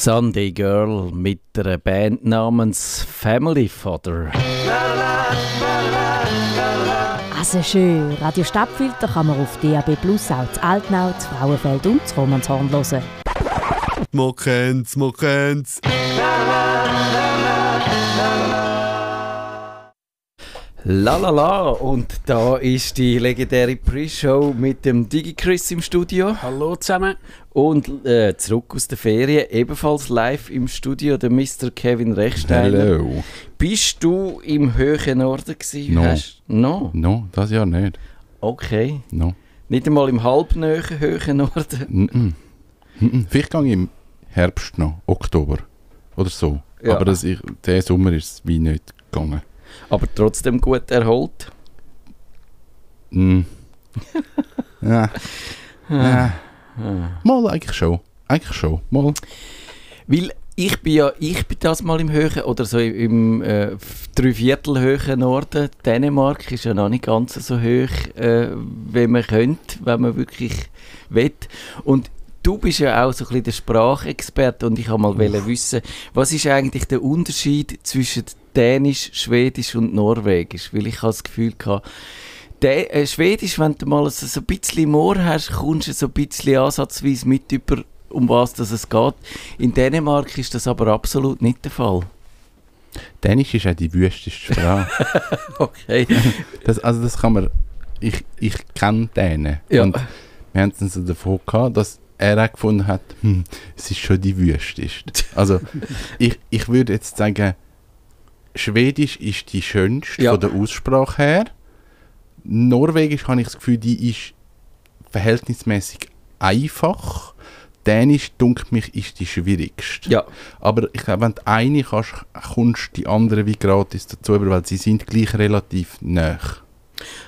Sunday Girl mit einer Band namens Family Father. Also schön, Radio Stadtfilter kann man auf DAB Plus auch zu Altnau, zu Frauenfeld und zu Romanshorn hören. Man kennt's, man kennt's. La la la und da ist die legendäre Pre-Show mit dem Digi-Chris im Studio. Hallo zusammen. Und äh, zurück aus der Ferien, ebenfalls live im Studio, der Mr. Kevin Rechsteiner. Hallo. Bist du im höheren Norden gewesen? No. Hast, no? No, das Jahr nicht. Okay. No. Nicht einmal im halbnöchen höheren Norden? Mm -mm. Mm -mm. Vielleicht gehe ich im Herbst noch, Oktober oder so. Ja. Aber das ich, der Sommer ist es wie nicht gegangen. Aber trotzdem gut erholt? Mm. ja. ja. Mal eigentlich schon. Eigentlich schon. Mal. Weil ich bin ja, ich bin das mal im höheren, oder so im äh, Dreiviertel höheren Norden. Dänemark ist ja noch nicht ganz so hoch, äh, wie man könnte, wenn man wirklich will. Und du bist ja auch so ein bisschen der Sprachexperte und ich habe mal wissen, was ist eigentlich der Unterschied zwischen Dänisch, Schwedisch und Norwegisch? Weil ich habe das Gefühl Dä äh, Schwedisch, wenn du mal so, so ein bisschen mehr hast, kommst du so ein bisschen ansatzweise mit über, um was das es geht. In Dänemark ist das aber absolut nicht der Fall. Dänisch ist auch die wüsteste Sprache. Okay. das, also das kann man... Ich, ich kenne Dänen. Ja. Und wir haben es so davon gehabt, dass er auch gefunden hat, hm, es ist schon die wüsteste. Also ich, ich würde jetzt sagen, Schwedisch ist die schönste Ja. von der Aussprache her. Norwegisch habe ich das Gefühl, die ist verhältnismäßig einfach. Dänisch, dunkelt mich, ist die schwierigste. Ja. Aber ich glaube, wenn du eine kannst, kommst die andere wie gratis dazu, weil sie sind gleich relativ nah.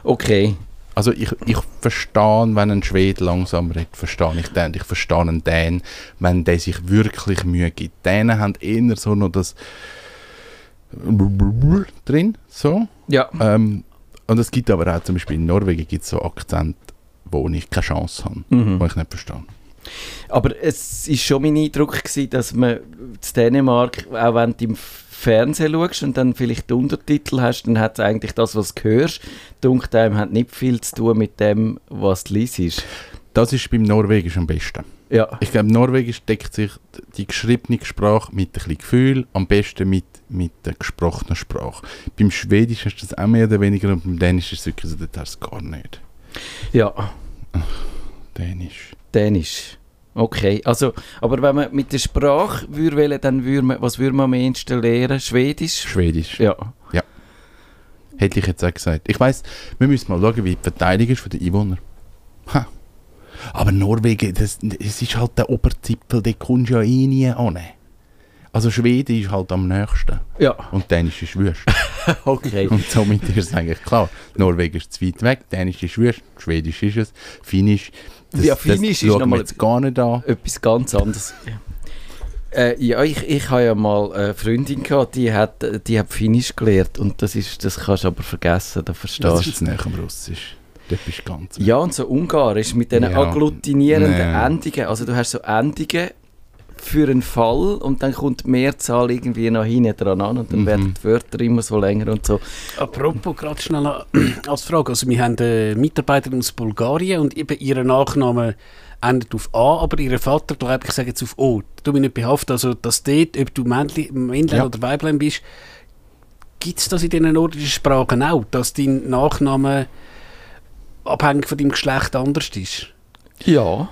Okay. Also ich, ich verstehe, wenn ein Schwede langsam redet, verstehe ich den. Ich verstehe einen Dän, wenn der sich wirklich Mühe gibt. Dänen haben eher so noch das drin, so. Ja. Ähm, und es gibt aber auch zum Beispiel in Norwegen gibt so Akzente, wo ich keine Chance habe, Mhm. wo ich nicht verstehe. Aber es war schon mein Eindruck, gewesen, dass man in Dänemark, auch wenn du im Fernsehen schaust und dann vielleicht Untertitel hast, dann hat es eigentlich das, was du hörst, dunkt einem hat nicht viel zu tun mit dem, was du liest. Das ist beim Norwegisch am besten. Ja. Ich glaube, Norwegisch deckt sich die geschriebene Sprache mit ein bisschen Gefühl, am besten mit, mit der gesprochenen Sprache. Beim Schwedisch hast du das auch mehr oder weniger und beim Dänisch ist es wirklich so, das hast du gar nicht. Ja, Dänisch. Dänisch. Okay, also, aber wenn man mit der Sprache würde wählen, dann würde man, was würde man am ehesten lernen? Schwedisch? Schwedisch. Ja. Hätte ich jetzt auch gesagt. Ich weiss, wir müssen mal schauen, wie die Verteidigung ist von den Einwohnern. Ha. Aber Norwegen, das, das ist halt der Oberzipfel, den kommst du ja eh nie an. Also Schweden ist halt am nächsten. Ja. Und Dänisch ist wüst. Okay. Und somit ist es eigentlich klar. Norwegen ist zu weit weg, Dänisch ist wüst, Schwedisch ist es, Finnisch. Das, Ja, Finnisch das ist schauen noch wir mal- jetzt gar nicht an. Etwas ganz anderes. Äh, ja, ich, ich habe ja mal eine Freundin gehabt, die hat, die hat Finnisch gelernt und das ist, das kannst du aber vergessen, da Das verstehst ist du. jetzt näher am Russisch. Das ist ganz Ja, und so Ungarisch mit diesen Ja. agglutinierenden Nee. Endungen. Also du hast so Endungen für einen Fall und dann kommt die Mehrzahl irgendwie noch hinten dran an und dann Mhm. werden die Wörter immer so länger und so. Apropos, gerade schnell als Frage. Also wir haben eine Mitarbeiterin aus Bulgarien und eben ihren Nachname endet auf A, aber ihr Vater, glaube ich, sagt jetzt auf O. Du mich nicht behaftet, also dass dort, ob du Männlein Ja. oder Weiblein bist, gibt es das in den nordischen Sprachen auch, dass dein Nachname abhängig von deinem Geschlecht anders ist? Ja.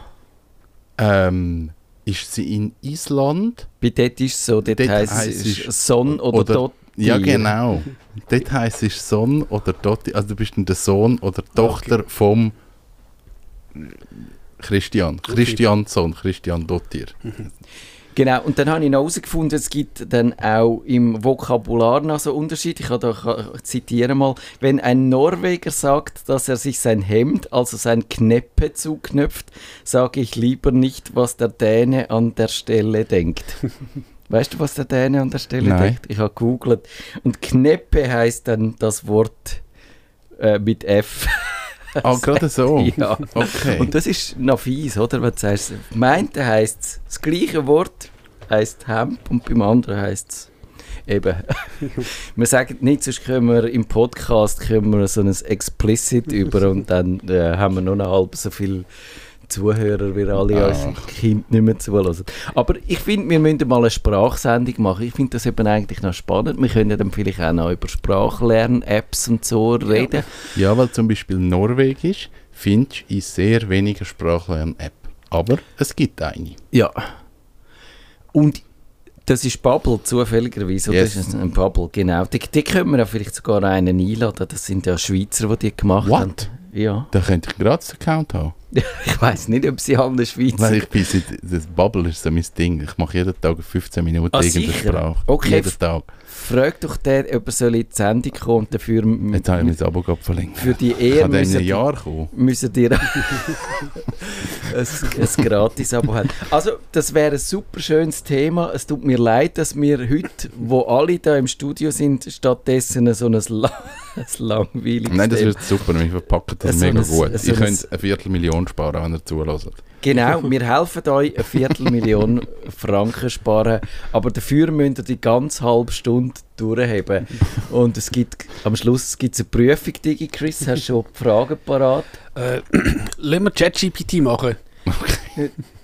Ähm, ist sie in Island? Bei dort ist es so, dort, Dort heisst heisst es es- Son oder, oder- Dot. Ja, genau. Dort heisst es Sohn oder Tochter. Also du bist dann der Sohn oder Tochter vom Christian. Christian Sohn, Christian Dottir. Genau, und dann habe ich noch herausgefunden, es gibt dann auch im Vokabular noch so Unterschied. Ich, habe da, ich zitiere mal, wenn ein Norweger sagt, dass er sich sein Hemd, also sein Kneppe zuknöpft, sage ich lieber nicht, was der Däne an der Stelle denkt. Weißt du, was der Däne an der Stelle Nein. denkt? Ich habe gegoogelt. Und Kneppe heißt dann das Wort äh, mit F. Ah, gerade so. Ja. Okay. Und das ist noch fies, oder? Wenn du sagst, meinte heisst das gleiche Wort heisst Hemp und beim anderen heisst es eben. wir sagen nicht, sonst können wir im Podcast können wir so ein Explicit über und dann äh, haben wir noch eine halb so viel Zuhörer, wie alle Ach. unsere Kinder nicht mehr zulassen. Aber ich finde, wir müssen mal eine Sprachsendung machen. Ich finde das eben eigentlich noch spannend. Wir können ja dann vielleicht auch noch über Sprachlern-Apps und so reden. Ja, weil zum Beispiel Norwegisch findest du in sehr weniger Sprachlern-App. Aber es gibt eine. Ja. Und das ist Bubble, zufälligerweise. Oder Yes. ist es ein Bubble, genau. Die, die können wir ja vielleicht sogar einen einladen. Das sind ja Schweizer, die die gemacht What? haben. Ja. Da könnte ich gratis Account haben. Ich weiß nicht, ob sie alle Schweizer Weil ich bin seit, das Bubble ist so mein Ding. Ich mache jeden Tag 15 Minuten Ah, irgendeine sicher? Sprache. Okay, Jeden Tag. Frag doch den, ob er soll in die Sendung kommen und dafür Jetzt habe ich mein Abo gerade verlängert. für die Ehe kann in müssen die- Jahr kommen. müssen dir ein, ein Gratis-Abo haben. Also, das wäre ein super schönes Thema. Es tut mir leid, dass wir heute, wo alle da im Studio sind, stattdessen so ein, la ein langweiliges Nein, das wird super. Wir verpacken das So mega ein- gut. so ich ein- könnte eine Viertelmillion sparen, wenn ihr zulässt. Genau, wir helfen euch, eine Viertelmillion Franken sparen, aber dafür müsst ihr die ganze halbe Stunde durchheben. Und es gibt, am Schluss gibt es eine Prüfung, Digi Chris, hast du schon die Fragen parat? Äh, lassen wir ChatGPT machen.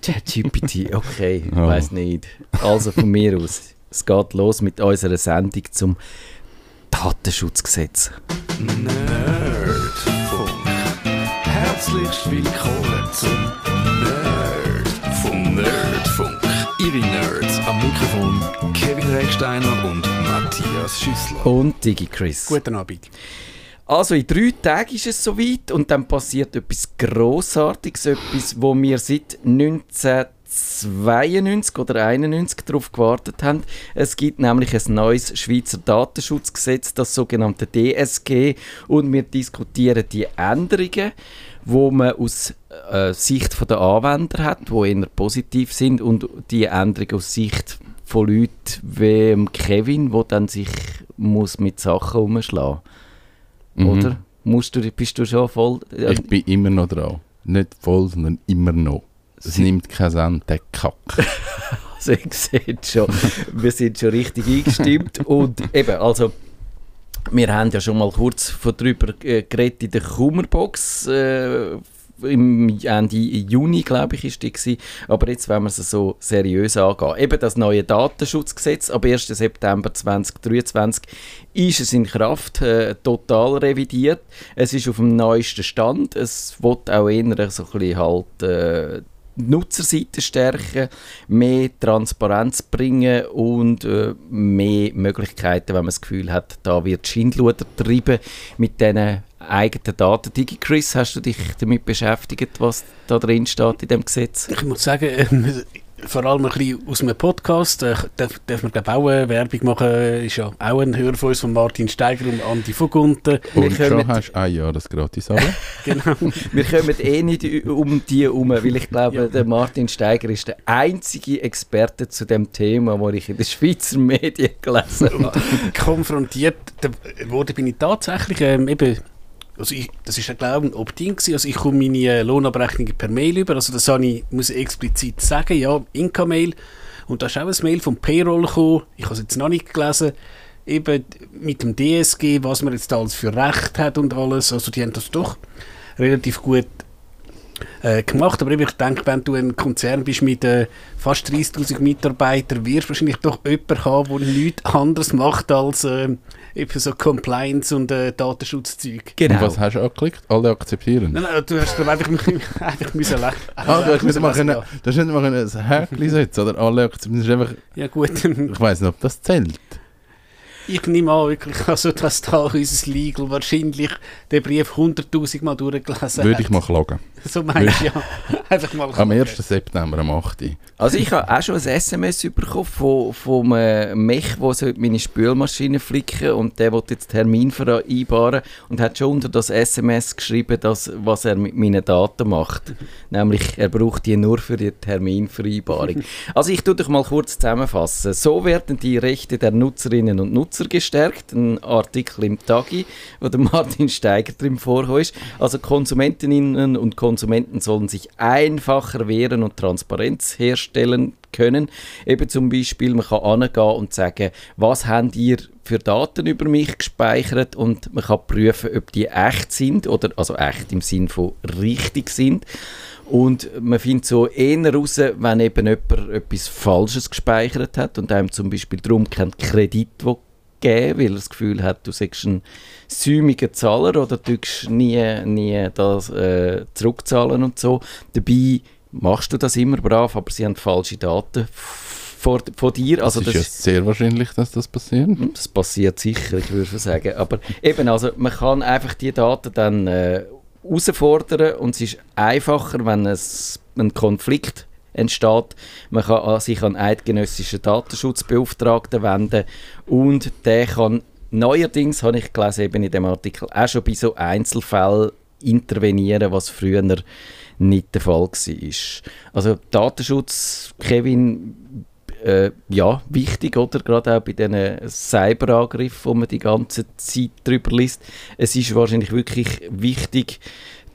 ChatGPT, okay, ich Oh. weiß nicht. Also von mir aus, es geht los mit unserer Sendung zum Datenschutzgesetz. Nerdfunk. Herzlich willkommen zum Nerdfunk. Nerdfunk. Ihre Nerds am Mikrofon Kevin Recksteiner und Matthias Schüssler. Und Digi Chris. Guten Abend. Also in drei Tagen ist es soweit und dann passiert etwas Grossartiges, etwas, wo wir seit 1992 oder 91 darauf gewartet haben. Es gibt nämlich ein neues Schweizer Datenschutzgesetz, das sogenannte DSG, und wir diskutieren die Änderungen, wo man aus äh, Sicht der Anwender hat, wo eher positiv sind, und die Änderungen aus Sicht von Leuten wie dem Kevin, wo dann sich muss mit Sachen umschlagen Mhm. oder? Musst du, bist du schon voll. äh, Ich bin immer noch dran. Nicht voll, sondern immer noch. Es nimmt keinen Ende, der Kack. Also ich sehe schon, wir sind schon richtig eingestimmt. Und eben, also, wir haben ja schon mal kurz von drüber äh, geredet in der Kummerbox. Äh, im Ende Juni, glaube ich, ist die gewesen. Aber jetzt wollen wir es so seriös angehen. Eben das neue Datenschutzgesetz ab 1. September 2023 ist es in Kraft, äh, total revidiert. Es ist auf dem neuesten Stand. Es wird auch eher so ein bisschen halt äh, Nutzerseite stärken, mehr Transparenz bringen und äh, mehr Möglichkeiten, wenn man das Gefühl hat, da wird Schindluder getrieben mit diesen eigenen Daten. Digi Chris, hast du dich damit beschäftigt, was da drin steht in dem Gesetz? Ich muss sagen, ähm, vor allem ein bisschen aus einem Podcast, äh, darf, darf man glaube auch eine Werbung machen, ist ja auch ein Hörer von uns, von Martin Steiger und Andi Vogunten. Wir Und schon hast du ein Jahr das gratis Abo. Genau. Wir kommen eh nicht um die herum, weil ich glaube, Ja. der Martin Steiger ist der einzige Experte zu dem Thema, das ich in den Schweizer Medien gelesen habe. konfrontiert worden bin ich tatsächlich ähm, eben, also ich, das ist ja glaube ich ein Opt-in also ich komme meine äh, Lohnabrechnungen per Mail über, also das ich, muss ich explizit sagen, ja, Inka-Mail. Und da ist auch ein Mail vom Payroll gekommen, ich habe es jetzt noch nicht gelesen, eben mit dem DSG, was man jetzt alles für Recht hat und alles, also die haben das doch relativ gut äh, gemacht, aber ich denke, wenn du ein Konzern bist mit äh, fast 30'000 Mitarbeitern, wirst du wahrscheinlich doch jemanden haben, der nichts anderes macht als äh, eben so Compliance und äh, Datenschutzzeug. Genau. Und was hast du angeklickt? Alle akzeptieren. Nein, nein, du hast einfach, einfach müssen le- Ah, du hast nicht mal, lesen können, lassen. du hast nicht mal können ein Häkchen setzen oder alle akzeptieren. Das ist einfach, Ja gut, ich weiß nicht, ob das zählt. Ich nehme an, wirklich, also, dass da unser Legal wahrscheinlich den Brief 100'000 Mal durchgelesen Würde hat. ich mal klagen. So meinst du ja. einfach mal Am 1. September am 8. Uhr. Also ich habe auch schon ein SMS bekommen von, von einem Mech, der meine Spülmaschine flicken und der wollte jetzt Termin vereinbaren und hat schon unter das SMS geschrieben, dass, was er mit meinen Daten macht. Nämlich, er braucht die nur für die Terminvereinbarung. also ich tue dich mal kurz zusammenfassen. So werden die Rechte der Nutzerinnen und Nutzer Nutzer gestärkt. Ein Artikel im Tagi, wo der Martin Steiger drin vorkommt. Also Konsumentinnen und Konsumenten sollen sich einfacher wehren und Transparenz herstellen können. Eben zum Beispiel, man kann angehen und sagen, was habt ihr für Daten über mich gespeichert und man kann prüfen, ob die echt sind oder also echt im Sinn von richtig sind. Und man findet so eher raus, wenn eben jemand etwas Falsches gespeichert hat und einem zum Beispiel darum keinen Kredit will geben weil er das Gefühl hat, du seist ein säumiger Zahler oder du nie, nie das äh, zurückzahlen und so. Dabei machst du das immer brav, aber sie haben falsche Daten vor, von dir. Also es ist das ja sehr wahrscheinlich, dass das passiert. hm, Das passiert sicher, ich würde sagen. Aber eben, also man kann einfach die Daten dann äh, herausfordern und es ist einfacher, wenn es ein Konflikt entsteht. Man kann an- sich an eidgenössischen Datenschutzbeauftragten wenden und der kann neuerdings, habe ich gelesen eben in dem Artikel, auch schon bei so Einzelfällen intervenieren, was früher nicht der Fall war. Also Datenschutz, Kevin, äh, ja, wichtig, oder? Gerade auch bei diesen Cyberangriffen, wo man die ganze Zeit drüber liest. Es ist wahrscheinlich wirklich wichtig,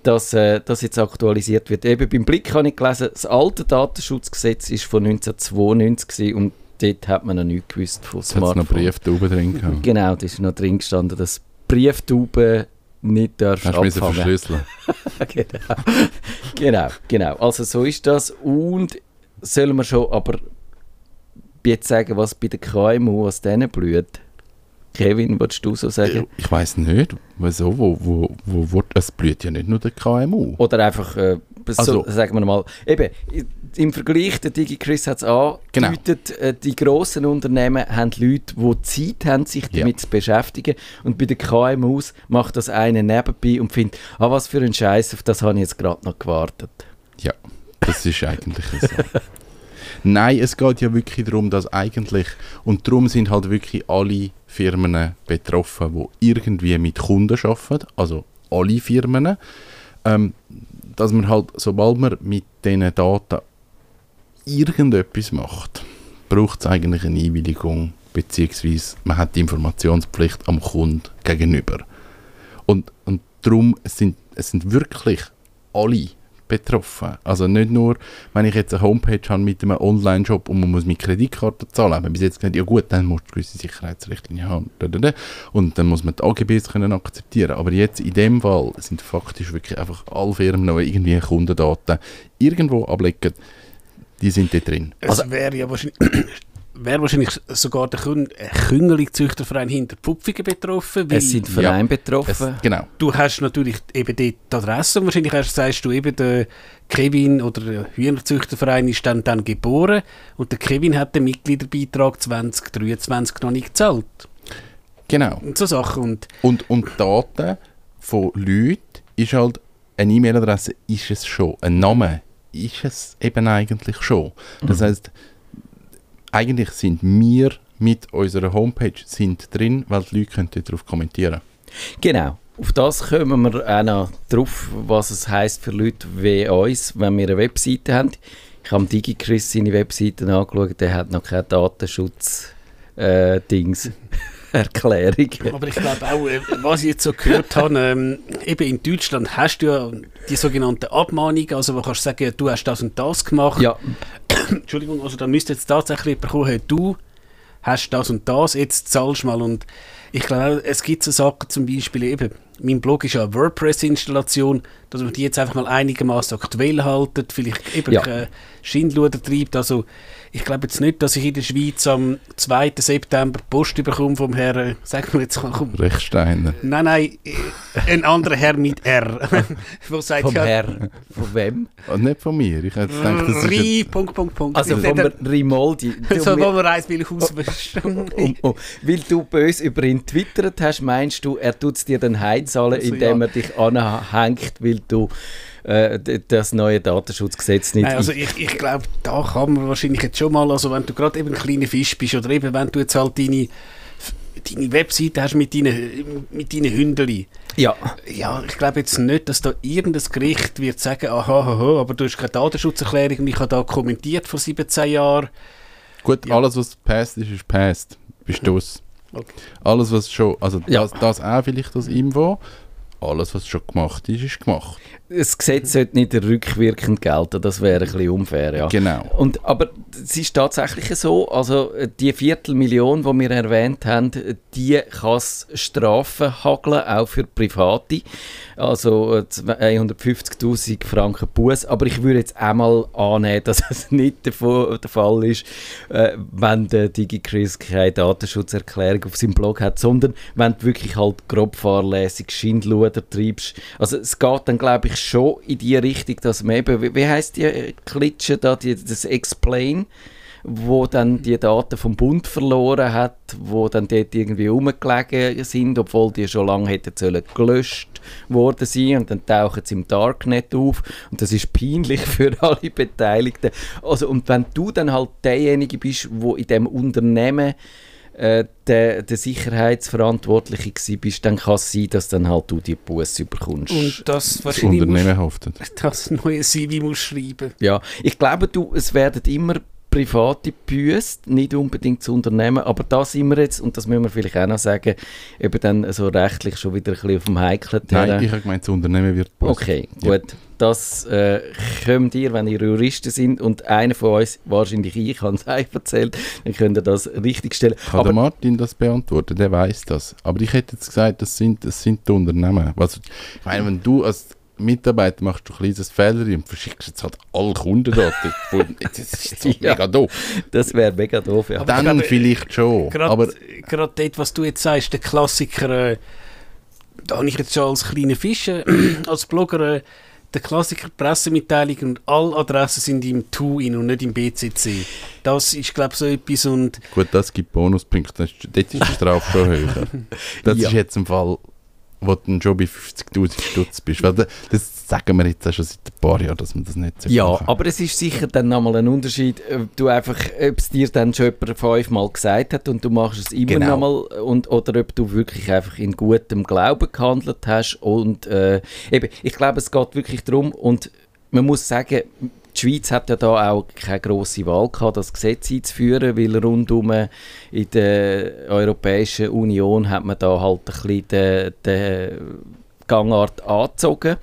dass äh, das jetzt aktualisiert wird. Eben beim Blick habe ich gelesen, das alte Datenschutzgesetz ist von 1992 gewesen und dort hat man noch nichts gewusst von Jetzt hat es noch Smartphones. Brief da oben drin gehabt. Genau, da ist noch drin gestanden, dass Brieftauben nicht darfst Hast abfangen. verschlüsseln. genau. genau, genau. Also so ist das. Und sollen wir schon aber jetzt sagen, was bei der KMU aus denen blüht? Kevin, würdest du so sagen? Ich weiß nicht, wieso, wo, wo, wo, wo, es blüht ja nicht nur der KMU. Oder einfach, äh, so, Also- sagen wir mal, eben, im Vergleich, der DigiChris hat es Genau. angedeutet, äh, die grossen Unternehmen haben Leute, die Zeit haben, sich Ja. damit zu beschäftigen. Und bei den KMUs macht das eine nebenbei und findet, ah, was für ein Scheiß, auf das habe ich jetzt gerade noch gewartet. Ja, das ist eigentlich so. Nein, es geht ja wirklich darum, dass eigentlich, und darum sind halt wirklich alle Firmen betroffen, die irgendwie mit Kunden arbeiten, also alle Firmen, ähm, dass man halt, sobald man mit diesen Daten irgendetwas macht, braucht es eigentlich eine Einwilligung, beziehungsweise man hat die Informationspflicht am Kunden gegenüber. Und, und darum sind es sind wirklich alle betroffen. Also nicht nur, wenn ich jetzt eine Homepage habe mit einem Online-Shop und man muss mit Kreditkarte zahlen, haben wir bis jetzt gesagt, ja gut, dann musst du gewisse Sicherheitsrichtlinien haben. Und dann muss man die AGBs können akzeptieren. Aber jetzt in dem Fall sind faktisch wirklich einfach alle Firmen, die irgendwie Kundendaten irgendwo ablegen, die sind da drin. Es wäre ja wahrscheinlich, wäre wahrscheinlich sogar der Kün- Küngeling-Züchterverein hinter Pfupfigen betroffen. weil Es sind Vereine Es, betroffen. genau. Du hast natürlich eben dort die Adresse und wahrscheinlich hast, sagst du eben, der Kevin oder der Hühnerzüchterverein ist dann, dann geboren und der Kevin hat den Mitgliederbeitrag 2023 noch nicht gezahlt. Genau. Und so Sachen. Und Und, und Daten von Leuten ist halt, eine E-Mail-Adresse ist es schon, ein Name ist es eben eigentlich schon. Das heißt, eigentlich sind wir mit unserer Homepage sind drin, weil die Leute können darauf kommentieren Genau. Auf das kommen wir auch noch drauf, was es heisst für Leute wie uns, wenn wir eine Webseite haben. Ich habe DigiChris seine Webseite angeschaut, der hat noch keine Datenschutz-Dings. Erklärung. Aber ich glaube auch, äh, was ich jetzt so gehört habe, ähm, eben in Deutschland hast du ja die sogenannte Abmahnung, also wo kannst du sagen, du hast das und das gemacht. Ja, Entschuldigung, also da müsste jetzt tatsächlich jemand kommen, hey, du hast das und das, jetzt zahlst du mal. Und ich glaube, es gibt so Sachen, zum Beispiel eben, mein Blog ist ja eine WordPress-Installation, dass man die jetzt einfach mal einigermaßen aktuell haltet, vielleicht eben Ja. äh, Schindluder treibt. Also ich glaube jetzt nicht, dass ich in der Schweiz am 2. September Post bekomme vom Herrn, äh, sag mir jetzt mal, komm, Rechsteiner. Nein, nein, äh, ein anderer Herr mit R. Wo sagt vom ja, Herr. Von wem? Und nicht von mir. Ich hätte gedacht, das ist Ri, Punkt, Punkt, Punkt. Also vom der- Rimoldi. so, Du, wo wir eins will auswischen. um, um, weil du bös über ihn twittert hast, meinst du, er tut es dir dann heimzahlen, Also, indem ja. er dich anhängt, weil du äh, das neue Datenschutzgesetz nicht Nein, also ich, ich glaube, da kann man wahrscheinlich jetzt schon mal, also wenn du gerade eben ein kleiner Fisch bist oder eben wenn du jetzt halt deine, deine Webseite hast mit deinen, mit deinen Hündeli. Ja, Ja, ich glaube jetzt nicht, dass da irgendein Gericht wird sagen, aha, aha, aber du hast keine Datenschutzerklärung und ich habe da kommentiert vor 17 Jahren. Gut, Ja. alles was passt ist, ist passt. Bist du es? Okay. Alles, was schon, also Ja. das, das auch vielleicht als Info, alles, was schon gemacht ist, ist gemacht. Das Gesetz sollte nicht rückwirkend gelten, das wäre ein bisschen unfair, ja. Genau. Und, aber es ist tatsächlich so, also äh, die Viertelmillion, die wir erwähnt haben, äh, die kann es Strafen hageln, auch für Private. Also äh, 250'000 Franken Buß. Aber ich würde jetzt einmal annehmen, dass es nicht der Fall ist, äh, wenn der DigiChris keine Datenschutzerklärung auf seinem Blog hat, sondern wenn du wirklich halt grob fahrlässig Schindluder treibst. Also es geht dann, glaube ich, schon in die Richtung, dass man eben, wie, wie heisst die äh, Klitsche da, die, das Explain, wo dann die Daten vom Bund verloren hat, wo dann dort irgendwie rumgelegen sind, obwohl die schon lange hätten sollen gelöscht worden sein und dann tauchen sie im Darknet auf und das ist peinlich für alle Beteiligten. Also und wenn du dann halt derjenige bist, wo in dem Unternehmen äh, der, der Sicherheitsverantwortliche gsi bist, dann kann es sein, dass dann halt du die Busse überkommst. Und das Das wahrscheinlich Unternehmen musst, haftet. das neue CV musst schreiben. Ja, ich glaube, du, es werden immer private Büsse, nicht unbedingt das Unternehmen, aber da sind wir jetzt, und das müssen wir vielleicht auch noch sagen, eben dann so rechtlich schon wieder ein bisschen auf dem heiklen Nein, Terrain. ich habe gemeint, das Unternehmen wird Buß. Okay, Ja. Das äh, könnt ihr, wenn ihr Juristen sind und einer von uns, wahrscheinlich ich, hat es euch erzählt, dann könnt ihr das richtig stellen. Kann der Martin das beantworten? Der weiß das. Aber ich hätte jetzt gesagt, das sind, das sind die Unternehmen. Also, ich meine, wenn du als Mitarbeiter machst du ein kleines Fehler und verschickst jetzt halt alle Kundendaten. das ist so Ja. mega doof. das wäre mega doof, ja. Aber Dann gerade- vielleicht schon. Aber Gerade gerade dort, was du jetzt sagst, der Klassiker, äh, da habe ich jetzt schon als kleiner Fischer, als Blogger, äh, der Klassiker Pressemitteilung und alle Adressen sind im TUIN und nicht im BCC. Das ist, glaube ich, so etwas und gut, das gibt Bonuspunkte. Das ist- Dort ist die Strafe schon höher. Das Ja. ist jetzt ein Fall, wo du schon bei 50'000 Stutz bist. Weil da- das sagen wir jetzt schon seit ein paar Jahren, dass man das nicht so Ja, machen. aber es ist sicher dann nochmal ein Unterschied, ob du einfach, ob es dir dann schon jemand fünfmal gesagt hat und du machst es immer Genau. nochmal und, oder ob du wirklich einfach in gutem Glauben gehandelt hast und äh, eben, ich glaube, es geht wirklich darum und man muss sagen, die Schweiz hat ja da auch keine grosse Wahl gehabt, das Gesetz einzuführen, weil rundum in der Europäischen Union hat man da halt ein bisschen den, den Gangart angezogen.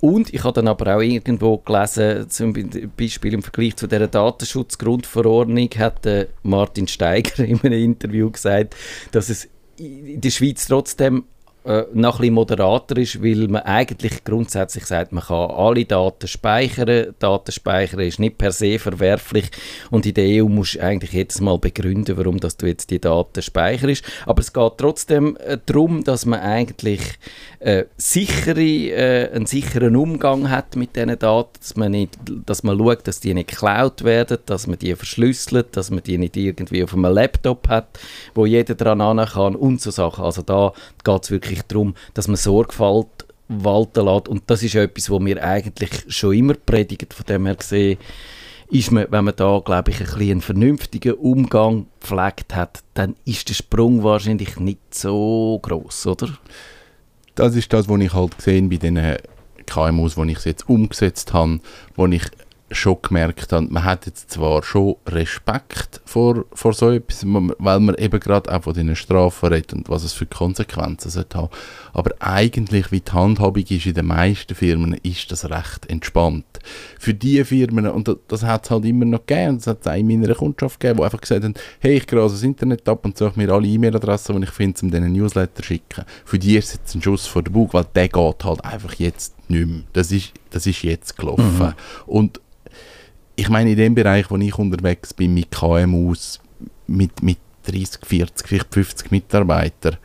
Und ich habe dann aber auch irgendwo gelesen, zum Beispiel im Vergleich zu der Datenschutzgrundverordnung hat der Martin Steiger in einem Interview gesagt, dass es in der Schweiz trotzdem äh, noch ein bisschen moderater ist, weil man eigentlich grundsätzlich sagt, man kann alle Daten speichern. Daten speichern ist nicht per se verwerflich und in der EU musst du eigentlich jedes Mal begründen, warum dass du jetzt die Daten speicherst. Aber es geht trotzdem äh, darum, dass man eigentlich äh, sichere, äh, einen sicheren Umgang hat mit diesen Daten, dass man, nicht, dass man schaut, dass die nicht geklaut werden, dass man die verschlüsselt, dass man die nicht irgendwie auf einem Laptop hat, wo jeder dran an kann und so Sachen. Also da geht es wirklich darum, dass man Sorgfalt walten lässt und das ist etwas, was wir eigentlich schon immer predigen, von dem her gesehen, ist man, wenn man da, glaube ich, ein bisschen einen vernünftigen Umgang gepflegt hat, dann ist der Sprung wahrscheinlich nicht so groß, oder? Das ist das, was ich halt gesehen bei den KMUs, wo ich es jetzt umgesetzt habe, wo ich schon gemerkt habe, man hat jetzt zwar schon Respekt vor, vor so etwas, weil man eben gerade auch von diesen Strafen redet und was es für Konsequenzen sollte haben. Aber eigentlich, wie die Handhabung ist in den meisten Firmen, ist das recht entspannt. Für die Firmen, und das, das hat es halt immer noch gegeben, und es hat es auch in meiner Kundschaft gegeben, die einfach gesagt haben, hey, ich grase das Internet ab und suche mir alle E-Mail-Adressen, die ich finde, um diesen Newsletter zu schicken. Für die ist es jetzt ein Schuss vor den Bug, weil der geht halt einfach jetzt nicht mehr. Das ist, das ist jetzt gelaufen. Und ich meine, in dem Bereich, wo ich unterwegs bin, mit KMUs, mit, mit 30, 40, vielleicht 50 Mitarbeitern,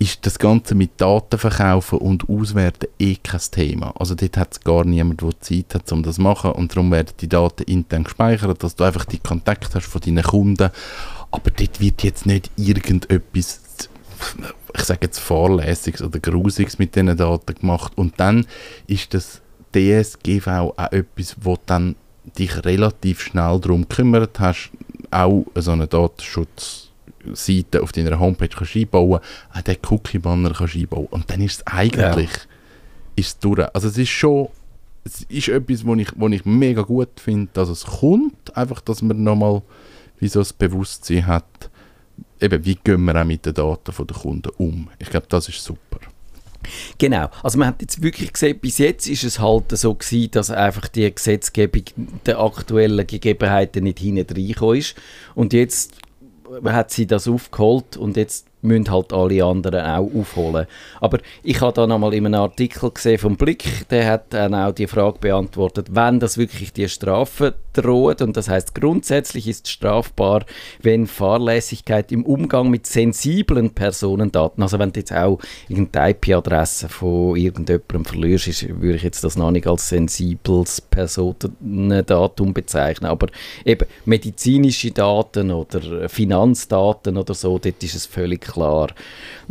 ist das Ganze mit Daten verkaufen und auswerten eh kein Thema. Also dort hat es gar niemand, der Zeit hat, um das zu machen und darum werden die Daten intern gespeichert, dass du einfach die Kontakt hast von deinen Kunden. Aber dort wird jetzt nicht irgendetwas, ich sage jetzt Fahrlässiges oder Grusiges mit diesen Daten gemacht und dann ist das DSGV auch etwas, wo dann dich relativ schnell darum gekümmert hast, auch so eine Datenschutzseite auf deiner Homepage kannst einbauen, auch den Cookie-Banner kannst einbauen und dann ist es eigentlich ist es durch. Also es ist schon es ist etwas, wo ich, wo ich mega gut finde, dass es kommt, einfach, dass man nochmal wie so das Bewusstsein hat, eben, wie gehen wir auch mit den Daten der Kunden um? Ich glaube, das ist super. Genau. Also man hat jetzt wirklich gesehen, bis jetzt ist es halt so gewesen, dass einfach die Gesetzgebung der aktuellen Gegebenheiten nicht hinten reingekommen ist. Und jetzt hat sie das aufgeholt und jetzt müssen halt alle anderen auch aufholen. Aber ich habe da nochmal in einem Artikel gesehen vom Blick, der hat dann auch die Frage beantwortet, wenn das wirklich die Strafe droht und das heißt grundsätzlich ist strafbar, wenn Fahrlässigkeit im Umgang mit sensiblen Personendaten, also wenn du jetzt auch irgendeine IP-Adresse von irgendjemandem verlierst, ist, würde ich jetzt das noch nicht als sensibles Personendatum bezeichnen, aber eben medizinische Daten oder Finanzdaten oder so, dort ist es völlig klar.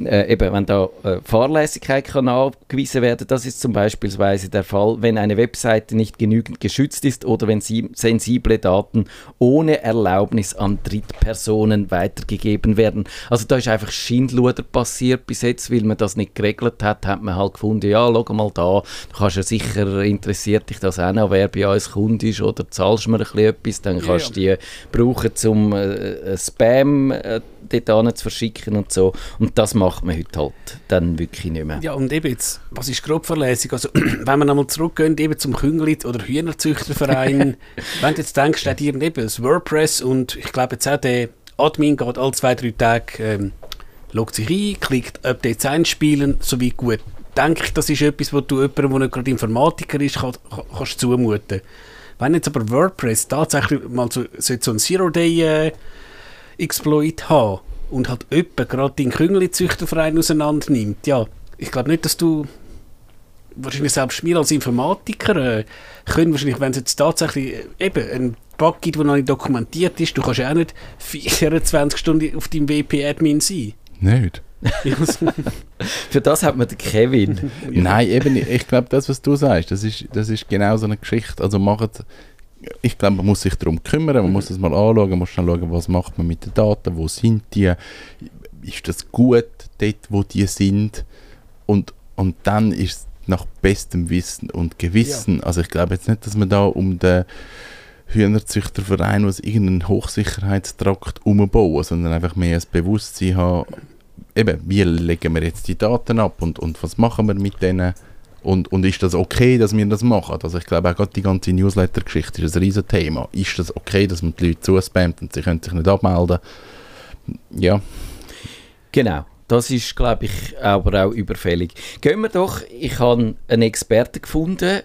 Äh, eben, wenn da äh, Fahrlässigkeit kann nachgewiesen werden, das ist zum Beispiel der Fall, wenn eine Webseite nicht genügend geschützt ist oder wenn sie sensible Daten ohne Erlaubnis an Drittpersonen weitergegeben werden. Also da ist einfach Schindluder passiert bis jetzt, weil man das nicht geregelt hat, hat man halt gefunden, ja, schau mal da, du kannst ja sicher, interessiert dich das auch noch, wer bei uns Kunde ist oder zahlst mir ein bisschen etwas, dann kannst du die brauchen, um äh, Spam äh, dort zu verschicken und so. Und das macht man heute halt dann wirklich nicht mehr. Ja, und eben jetzt, was ist Grobverletzung? Also, wenn wir nochmal zurückgehen, eben zum Künglit oder Hühnerzüchterverein, wenn du jetzt denkst, dir eben das WordPress und ich glaube jetzt auch der Admin geht alle zwei, drei Tage, ähm, loggt sich ein, klickt Updates einspielen, so wie gut. Denke ich, das ist etwas, was du jemandem, der nicht gerade Informatiker ist, kann, kann, kannst zumuten. Wenn jetzt aber WordPress tatsächlich mal so, so ein Zero-Day äh, haben und halt jemand gerade deinen Küngeli-Züchterverein auseinander nimmt, ja, ich glaube nicht, dass du wahrscheinlich selbst wir als Informatiker äh, können wahrscheinlich, wenn es jetzt tatsächlich äh, eben ein Bug gibt, der noch nicht dokumentiert ist, du kannst ja auch nicht 24 Stunden auf deinem WP-Admin sein. Nicht? Für das hat man den Kevin. Nein, eben, ich glaube, das, was du sagst, das ist, das ist genau so eine Geschichte. Also macht ich glaube, man muss sich darum kümmern, man muss das mal anschauen, man muss dann schauen, was macht man mit den Daten, wo sind die, ist das gut dort, wo die sind? Und, und dann ist es nach bestem Wissen und Gewissen, ja. also ich glaube jetzt nicht, dass man da um den Hühnerzüchterverein aus irgendeinen Hochsicherheitstrakt umbauen, sondern einfach mehr ein Bewusstsein haben, eben, wie legen wir jetzt die Daten ab und, und was machen wir mit denen und, und ist das okay, dass wir das machen? Also ich glaube auch gerade die ganze Newsletter-Geschichte ist ein riesen Thema. Ist das okay, dass man die Leute zuspammt und sie können sich nicht abmelden? Ja. Genau. Das ist, glaube ich, aber auch überfällig. Gehen wir doch, ich habe einen Experten gefunden,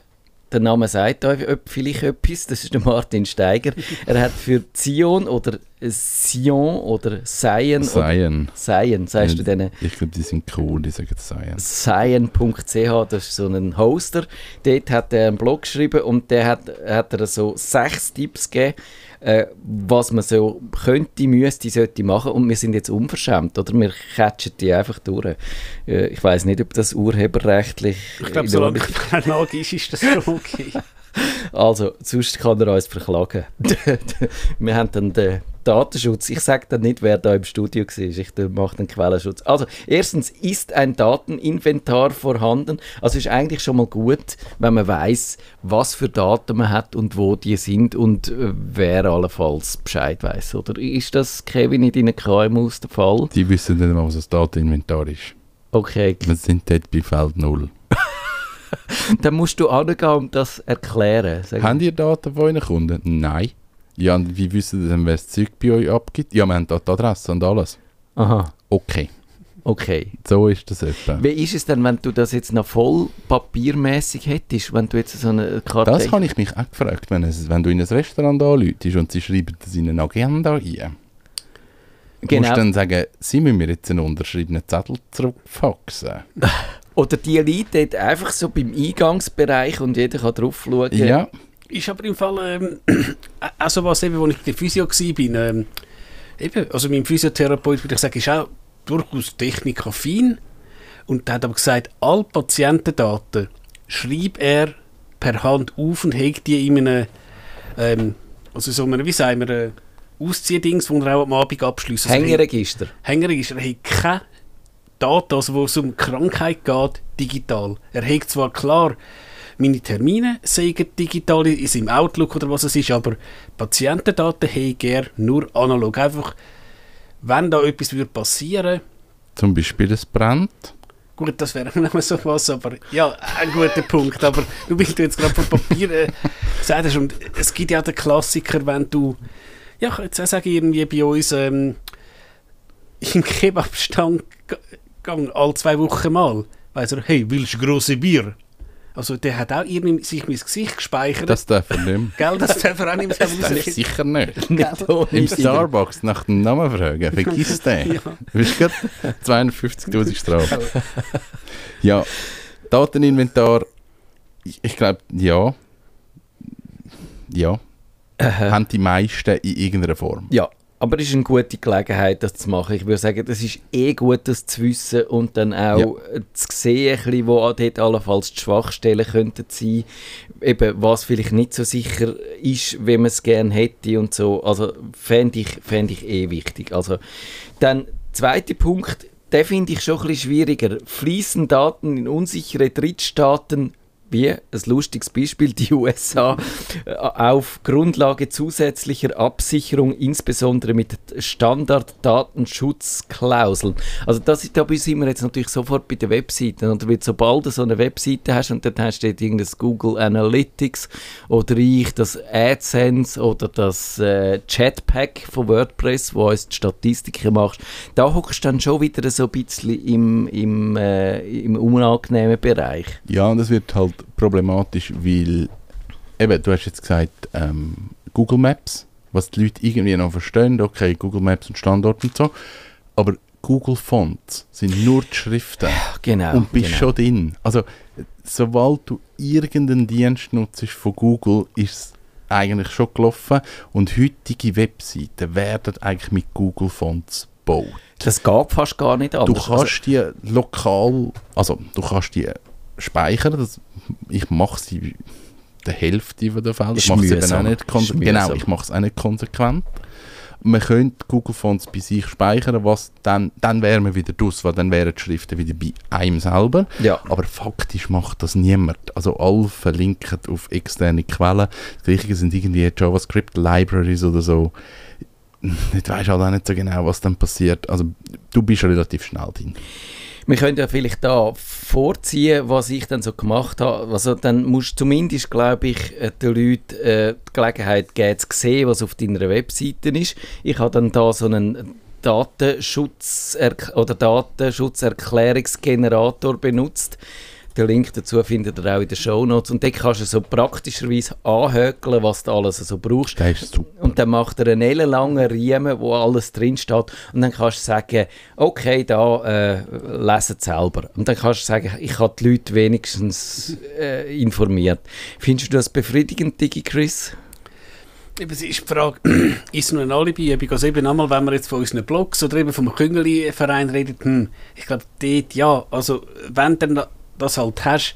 der Name sagt euch vielleicht etwas, das ist der Martin Steiger. Er hat für Zion oder Sion oder Sion. Sion. Sion, sagst du denen? Ich glaube, die sind cool, die sagen Sion. Sion.ch, das ist so ein Hoster. Dort hat er einen Blog geschrieben und der hat, hat er so sechs Tipps gegeben, äh, was man so könnte, müsste, sollte machen und wir sind jetzt unverschämt, oder? Wir catchen die einfach durch. Äh, ich weiß nicht, ob das urheberrechtlich... Ich glaube, solange es ist, ist das schon okay. Also, sonst kann er uns verklagen. wir haben dann den Datenschutz. Ich sage dann nicht, wer da im Studio war. Ich mache den Quellenschutz. Also, erstens ist ein Dateninventar vorhanden. Also ist eigentlich schon mal gut, wenn man weiß, was für Daten man hat und wo die sind und äh, wer allenfalls Bescheid weiß. Oder ist das, Kevin, in deinen KMUs der Fall? Die wissen nicht mal, was das Dateninventar ist. Okay. Wir sind dort bei Feld 0. Dann musst du angehen und das erklären. Haben ihr Daten von euren Kunden? Nein. Ja, und wie wissen Sie denn, wer das Zeug bei euch abgibt? Ja, wir haben da die Adresse und alles. Aha. Okay. Okay. So ist das etwa. Wie ist es denn, wenn du das jetzt noch voll papiermäßig hättest, wenn du jetzt so eine Karte... Das habe ich mich auch gefragt, wenn, es, wenn du in ein Restaurant anläutest und sie schreiben das in eine Agenda ein. Genau. Musst du dann sagen, sie müssen mir jetzt einen unterschriebenen Zettel zurückfaxen? Oder die Leute dort einfach so beim Eingangsbereich und jeder kann drauf schauen. Ja. Ist aber im Fall, ähm, also was eben, wo ich bei der Physio war, ähm, eben, also mein Physiotherapeut, würde ich sagen, ist auch durchaus technikaffin und der hat aber gesagt, alle Patientendaten schreibt er per Hand auf und hegt die in einem, ähm, also so einem, wie sagen wir, äh, Ausziehdings, wo er auch am Abend abschließt. Also Hängeregister. Hängeregister. Er hat keine Daten, also wo es um Krankheit geht, digital. Er hat zwar klar meine Termine seien digital in seinem Outlook oder was es ist, aber Patientendaten habe er nur analog. Einfach, wenn da etwas würde passieren Zum Beispiel, es brennt. Gut, das wäre noch so was, aber ja, ein guter Punkt. Aber du bist jetzt gerade von Papier äh, gesagt hast, und es gibt ja den Klassiker, wenn du, ja, ich jetzt auch sagen, irgendwie bei uns ähm, im Kebabstand g- gang alle zwei Wochen mal, weiss er, hey, willst du grosse Bier? Also der hat auch irgendwie sich mein Gesicht gespeichert. Das darf er nicht mehr. Gell, das darf er auch nicht mehr Das darf rausfinden. sicher nicht. Im. Starbucks nach dem Namen fragen, vergiss den. Ja. Du bist gerade 250'000 Strafe. Ja, Dateninventar, ich, ich glaube, ja. Ja, haben die meisten in irgendeiner Form. Ja, aber es ist eine gute Gelegenheit, das zu machen. Ich würde sagen, das ist eh gut, das zu wissen und dann auch äh, zu sehen, bisschen, wo dort allenfalls die Schwachstellen könnten sein, eben was vielleicht nicht so sicher ist, wie man es gerne hätte und so. Also fände ich, fänd ich eh wichtig. Also dann zweiter Punkt, den finde ich schon ein bisschen schwieriger. Fließen Daten in unsichere Drittstaaten wie ein lustiges Beispiel die USA äh, auf Grundlage zusätzlicher Absicherung, insbesondere mit Standard-Datenschutzklauseln. Also das ist, da sind wir jetzt natürlich sofort bei den Webseiten. Weil sobald du so eine Webseite hast und dann hast du dort irgendein Google Analytics oder ich das AdSense oder das äh, Chatpack von WordPress, wo uns die Statistiken macht, da hockst du dann schon wieder so ein bisschen im, im, äh, im unangenehmen Bereich. Ja, und das wird halt problematisch, weil eben, du hast jetzt gesagt, ähm, Google Maps, was die Leute irgendwie noch verstehen, okay, Google Maps und Standort und so, aber Google Fonts sind nur die Schriften Genau. und bist genau. schon drin. Also, sobald du irgendeinen Dienst nutzt von Google, ist es eigentlich schon gelaufen und heutige Webseiten werden eigentlich mit Google Fonts gebaut. Das geht fast gar nicht Du anders. kannst die lokal, also du kannst die speichern. Das, ich mache sie der Hälfte von der Fälle. Ich mache sie eben mühsam. auch nicht konsequent. Genau, ich mache es auch nicht konsequent. Man könnte Google Fonts bei sich speichern, was dann, dann wäre man wieder draus, weil dann wären die Schriften wieder bei einem selber. ja. Aber faktisch macht das niemand. Also alle verlinken auf externe Quellen. Das Gleiche sind irgendwie JavaScript Libraries oder so. Ich weiß halt auch nicht so genau, was dann passiert. Also du bist relativ schnell drin. Wir können ja vielleicht da vorziehen, was ich dann so gemacht habe. Also dann musst du zumindest, glaube ich, äh, den Leuten äh, die Gelegenheit geben, zu sehen, was auf deiner Webseite ist. Ich habe dann da so einen Datenschutz oder Datenschutzerklärungsgenerator benutzt. Den Link dazu findet ihr auch in den Shownotes. Und dort kannst du so praktischerweise anhökeln, was du alles so brauchst. Das ist super. Und dann macht er einen ellenlangen Riemen, wo alles drin steht. Und dann kannst du sagen, okay, da äh, lesen selber. Und dann kannst du sagen, ich habe die Leute wenigstens äh, informiert. Findest du das befriedigend, Digi Chris? Eben, es ist die Frage, ist es nur ein Alibi-Übung? Also eben einmal, wenn wir jetzt von unseren Blogs oder eben vom Küngeli-Verein reden, hm, ich glaube, dort ja, also wenn dann das halt hast,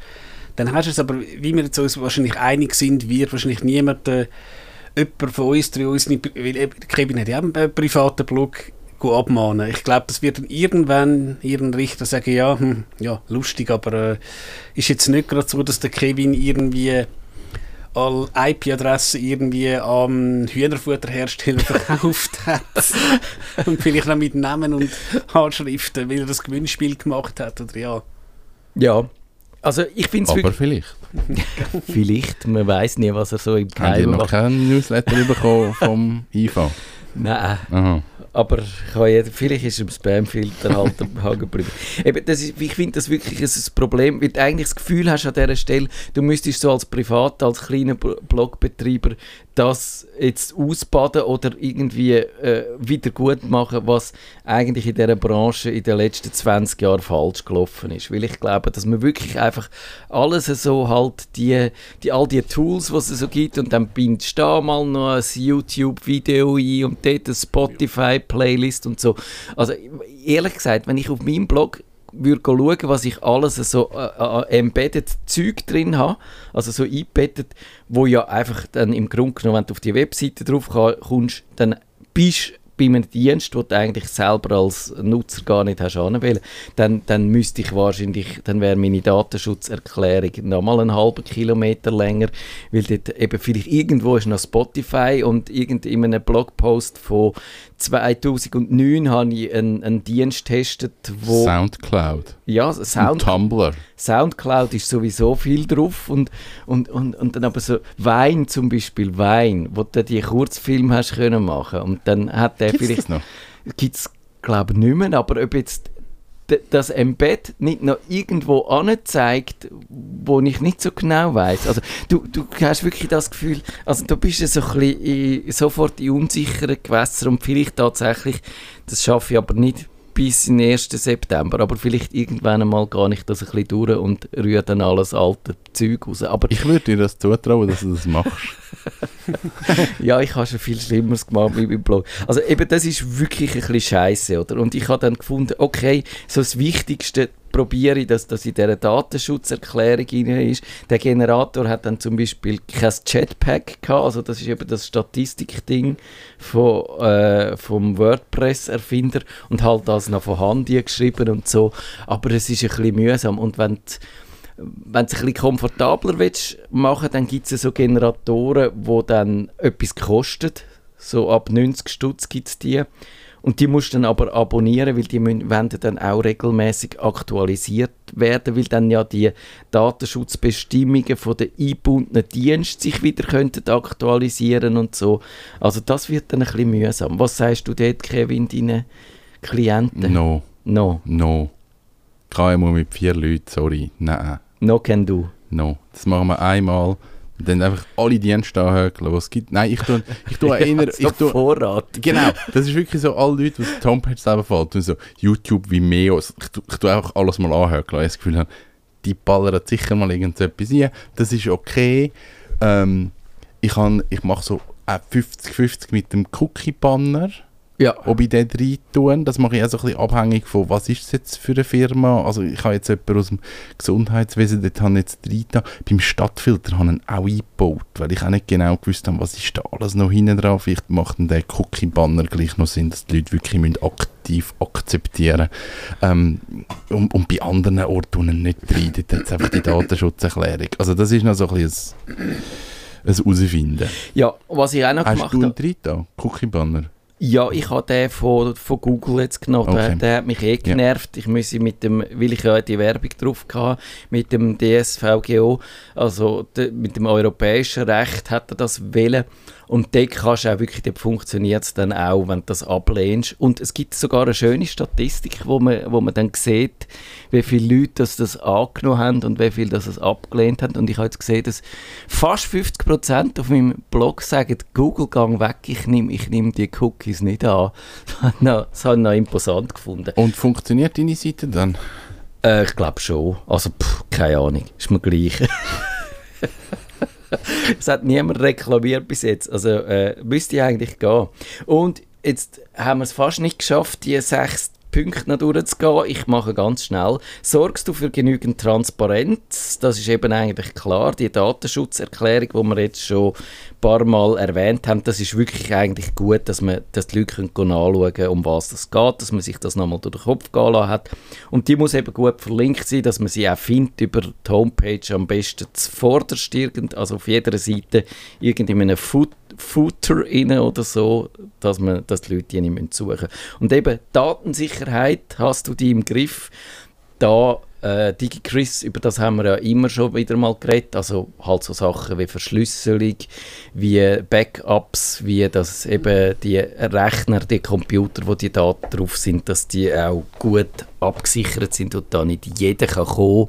dann hast du es, aber wie wir jetzt uns wahrscheinlich einig sind, wird wahrscheinlich niemand, äh, jemand von uns, drei uns weil Kevin hat ja einen äh, privaten Blog, abmahnen. Ich glaube, das wird dann irgendwann ihren Richter sagen, ja, hm, ja, lustig, aber äh, ist jetzt nicht gerade so, dass der Kevin irgendwie alle IP-Adressen irgendwie am Hühnerfutterhersteller verkauft hat. und vielleicht noch mit Namen und Handschriften, weil er das Gewinnspiel gemacht hat, oder ja. Ja. Also ich finde es Aber vielleicht. Vielleicht, man weiß nie, was er so im Habt ihr Geheimen noch macht. keinen Newsletter bekommen vom IFA? Nein. Aha. Aber ich habe ja, vielleicht ist im Spamfilter halt hängen geblieben. Eben, das ist, ich finde das wirklich ein, ein Problem, weil du eigentlich das Gefühl hast an dieser Stelle, du müsstest so als Privat, als kleiner Blogbetreiber das jetzt ausbaden oder irgendwie äh, wieder gut machen, was eigentlich in dieser Branche in den letzten 20 Jahren falsch gelaufen ist. Weil ich glaube, dass man wirklich einfach alles so halt, die, die, all die Tools, was es so gibt und dann bindest du da mal noch ein YouTube-Video ein und dort eine Spotify-Playlist und so. Also ehrlich gesagt, wenn ich auf meinem Blog würde schauen, was ich alles so äh, äh, embedded Zeug drin habe, also so eingebettet, wo ja einfach dann im Grunde genommen, wenn du auf die Webseite drauf kommst, dann bist bei einem Dienst, wo du eigentlich selber als Nutzer gar nicht hast anwählen, dann, dann müsste ich wahrscheinlich, dann wäre meine Datenschutzerklärung nochmal einen halben Kilometer länger, weil dort eben vielleicht irgendwo ist noch Spotify und irgend in einem Blogpost von 2009 habe ich einen, einen Dienst getestet, wo... Soundcloud. Ja, Und Sound, Tumblr. Soundcloud ist sowieso viel drauf und, und, und, und dann aber so Wein zum Beispiel, Wein, wo du die Kurzfilme hast können machen und dann hat der Gibt's vielleicht das noch? gibt es glaube ich nicht mehr, aber ob jetzt das Embed nicht noch irgendwo anzeigt, wo ich nicht so genau weiß. Also du, du hast wirklich das Gefühl, also du bist ja so ein bisschen in, sofort in unsicheren Gewässern und vielleicht tatsächlich, das schaffe ich aber nicht bis den 1. September, aber vielleicht irgendwann einmal gehe ich das ein bisschen durch und rühre dann alles alte Zeug raus. Aber Ich würde dir das zutrauen, dass du das machst. ja, ich habe schon viel Schlimmeres gemacht mit meinem Blog. Also eben, das ist wirklich ein bisschen scheiße, oder? Und ich habe dann gefunden, okay, so das Wichtigste probiere dass das in dieser Datenschutzerklärung rein ist. Der Generator hat dann zum Beispiel kein Jetpack gehabt, also das ist eben das Statistikding von, äh, vom WordPress-Erfinder und halt das noch von Hand geschrieben und so. Aber es ist ein bisschen mühsam und wenn wenn du es ein bisschen komfortabler willst machen dann gibt es so Generatoren, die dann etwas kosten. So ab 90 Stutz gibt es die. Und die musst du dann aber abonnieren, weil die müssen, werden dann auch regelmäßig aktualisiert werden, weil dann ja die Datenschutzbestimmungen von den eingebundenen Diensten sich wieder könnten aktualisieren und so. Also das wird dann ein bisschen mühsam. Was sagst du dort, Kevin, deinen Klienten? No, No, no. KMU mit vier Leuten, sorry. Nein, no can do. no. Das machen wir einmal. Und dann einfach alle Dienste anhökeln, die es gibt. Nein, ich tue, ich tue erinnern, so ich tue, Vorrat. Genau, das ist wirklich so, alle Leute, die auf die Homepage selber fallen, tun so YouTube, Vimeo, ich tue, ich tue einfach alles mal anhören, weil ich das Gefühl habe, die ballern sicher mal irgendetwas rein, das ist okay. Ähm, ich kann- ich mache so äh, 50-50 mit dem Cookie-Banner, Ja. ob ich den rein tue, das mache ich auch so ein bisschen abhängig von, was ist es jetzt für eine Firma, also ich habe jetzt jemanden aus dem Gesundheitswesen, dort habe ich jetzt rein da. beim Stadtfilter habe ich ihn auch eingebaut, weil ich auch nicht genau gewusst habe, was ist da alles noch hinten drauf, vielleicht macht der Cookie-Banner gleich noch Sinn, dass die Leute wirklich müssen aktiv akzeptieren ähm, und, und bei anderen Orten nicht rein, dort hat es einfach die Datenschutzerklärung, also das ist noch so ein bisschen ein, ein Herausfinden. Ja, was ich auch noch Hast gemacht du habe. einen rein da, Cookie-Banner? Ja, ich habe den von, von Google jetzt genommen. Der, Okay. der hat mich eh genervt. Ich muss mit dem, weil ich ja die Werbung drauf hatte, mit dem DSVGO, also de, mit dem europäischen Recht hat er das wählen. Und dort kannst du auch wirklich, dort funktioniert es dann auch, wenn du das ablehnst. Und es gibt sogar eine schöne Statistik, wo man, wo man dann sieht, wie viele Leute das, das angenommen haben und wie viele das es abgelehnt haben. Und ich habe jetzt gesehen, dass fast 50% auf meinem Blog sagen, Google, gang weg, ich nehme ich nehm die Cookies nicht an. Das das habe ich noch imposant gefunden. Und funktioniert deine Seite dann? Äh, ich glaube schon. Also, pff, keine Ahnung. Ist mir gleich. es hat niemand reklamiert bis jetzt. Also, äh, müsste eigentlich gehen. Und jetzt haben wir es fast nicht geschafft, die sechs Punkte noch durchzugehen. Ich mache ganz schnell. Sorgst du für genügend Transparenz? Das ist eben eigentlich klar. Die Datenschutzerklärung, die wir jetzt schon ein paar Mal erwähnt haben, das ist wirklich eigentlich gut, dass, man, dass die Leute können anschauen können, um was es geht, dass man sich das nochmal durch den Kopf gehen lassen hat. Und die muss eben gut verlinkt sein, dass man sie auch findet über die Homepage am besten zuvorderst irgend, also auf jeder Seite irgend in einem Foot Footer rein oder so, dass, man, dass die Leute die nicht müssen suchen müssen. Und eben Datensicherheit hast du die im Griff. Da äh, DigiChris, über das haben wir ja immer schon wieder mal geredet, also halt so Sachen wie Verschlüsselung, wie Backups, wie dass eben die Rechner, die Computer, wo die Daten drauf sind, dass die auch gut abgesichert sind und da nicht jeder kann kommen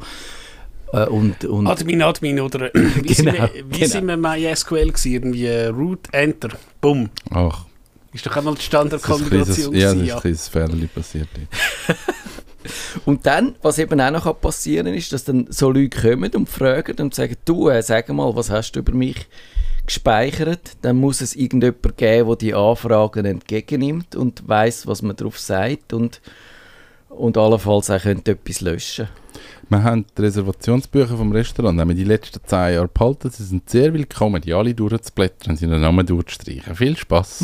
äh, und, und Admin, Admin oder äh, wie, sind, Genau, wir, wie genau. sind wir MySQL gewesen? Irgendwie äh, Root, Enter, Bumm. Ach, Ist doch einmal die das ist ein kleines, Standardkombination ja, das ist ein kleines Fehler passiert. Und dann, was eben auch noch passieren kann, ist, dass dann so Leute kommen und fragen und sagen, du, äh, sag mal, was hast du über mich gespeichert? Dann muss es irgendjemand geben, der die Anfragen entgegennimmt und weiß, was man darauf sagt und, und allenfalls auch könnte etwas löschen. Wir haben die Reservationsbücher vom Restaurant, haben wir die letzten zehn Jahre behalten. Sie sind sehr willkommen, die alle durchzublättern und seinen Namen durchzustreichen. Viel Spaß.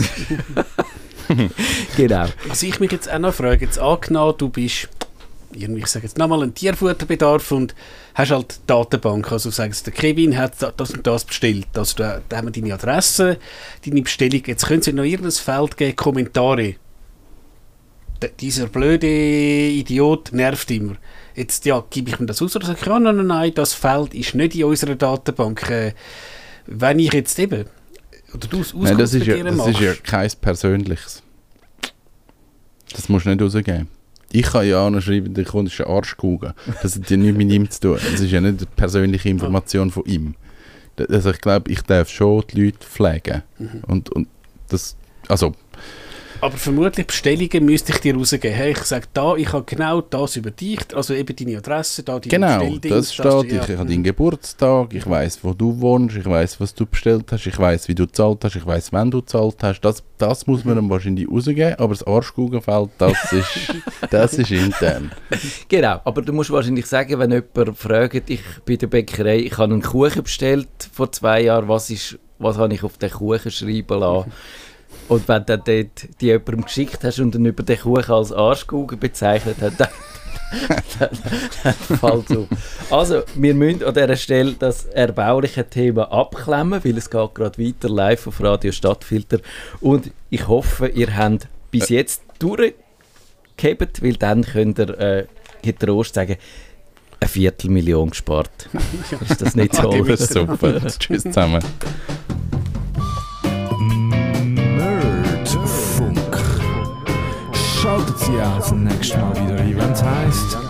genau. Was ich mich jetzt auch noch frage, jetzt angenommen, du bist irgendwie, ich sage jetzt nochmal, ein Tierfutterbedarf und hast halt die Datenbank. Also sagst der Kevin hat da- das und das bestellt. Also da, da haben wir deine Adresse, deine Bestellung. Jetzt können Sie noch irgendein Feld geben, Kommentare. D dieser blöde Idiot nervt immer. Jetzt, ja, gebe ich mir das aus oder sage ich, ja, nein, nein, nein, das Feld ist nicht in unserer Datenbank. Äh, wenn ich jetzt eben, oder du es Nein, das ist, ja, das ist ja kein Persönliches. Das musst du nicht rausgeben. Ich kann ja auch noch schreiben, der Kunde ist ein Arschkugel. Das hat ja nichts mit ihm zu tun. Das ist ja nicht eine persönliche Information von ihm. Also ich glaube, ich darf schon die Leute pflegen. Mhm. Und, und das, also, Aber vermutlich Bestellungen müsste ich dir rausgeben. Hey, ich sage da, ich habe genau das über dich, also eben deine Adresse, da deine genau, das steht, ja, ich habe deinen Geburtstag, ich weiß, wo du wohnst, ich weiß, was du bestellt hast, ich weiß, wie du gezahlt hast, ich weiß, wann du gezahlt hast. Das, das muss man ihm wahrscheinlich rausgeben, aber das Arschkugelfeld, das ist, das ist intern. Genau, aber du musst wahrscheinlich sagen, wenn jemand fragt, ich bei der Bäckerei, ich habe einen Kuchen bestellt vor zwei Jahren, was, ist, was habe ich auf den Kuchen schreiben lassen? Und wenn du dann dort die jemandem geschickt hast und dann über den Kuchen als Arschkugel bezeichnet hat, dann, dann, dann fällt es auf. Also, wir müssen an dieser Stelle das erbauliche Thema abklemmen, weil es geht gerade weiter live auf Radio Stadtfilter. Und ich hoffe, ihr habt bis jetzt durchgehebt, weil dann könnt ihr äh, getrost sagen, eine Viertelmillion gespart. Ist das nicht? Das ist super. Tschüss zusammen. Sie auch das nächste Mal wieder. Es heisst